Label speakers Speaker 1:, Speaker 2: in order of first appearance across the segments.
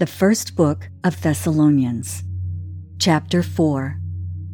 Speaker 1: The first book of Thessalonians. Chapter 4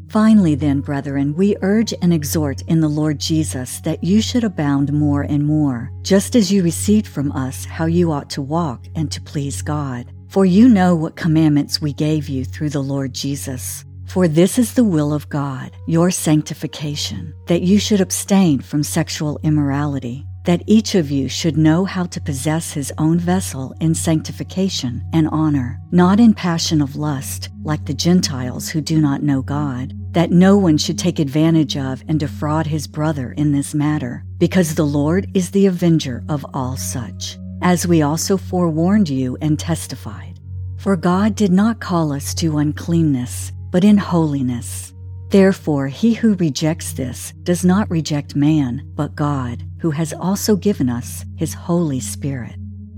Speaker 1: Finally, then, brethren, we urge and exhort in the Lord Jesus that you should abound more and more, just as you received from us how you ought to walk and to please God. For you know what commandments we gave you through the Lord Jesus. For this is the will of God, your sanctification, that you should abstain from sexual immorality that each of you should know how to possess his own vessel in sanctification and honor, not in passion of lust, like the Gentiles who do not know God, that no one should take advantage of and defraud his brother in this matter, because the Lord is the avenger of all such, as we also forewarned you and testified. For God did not call us to uncleanness, but in holiness. Therefore, he who rejects this does not reject man, but God, who has also given us his Holy Spirit.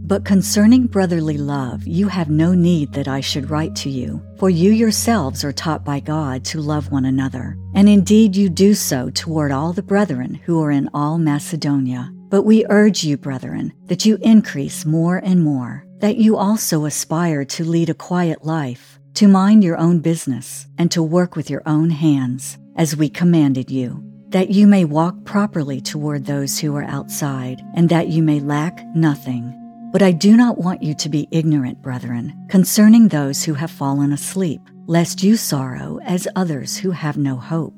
Speaker 1: But concerning brotherly love, you have no need that I should write to you, for you yourselves are taught by God to love one another. And indeed, you do so toward all the brethren who are in all Macedonia. But we urge you, brethren, that you increase more and more, that you also aspire to lead a quiet life to mind your own business, and to work with your own hands, as we commanded you, that you may walk properly toward those who are outside, and that you may lack nothing. But I do not want you to be ignorant, brethren, concerning those who have fallen asleep, lest you sorrow as others who have no hope.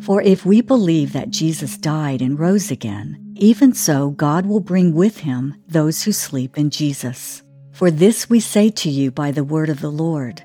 Speaker 1: For if we believe that Jesus died and rose again, even so God will bring with him those who sleep in Jesus. For this we say to you by the word of the Lord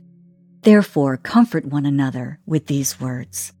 Speaker 1: Therefore, comfort one another with these words.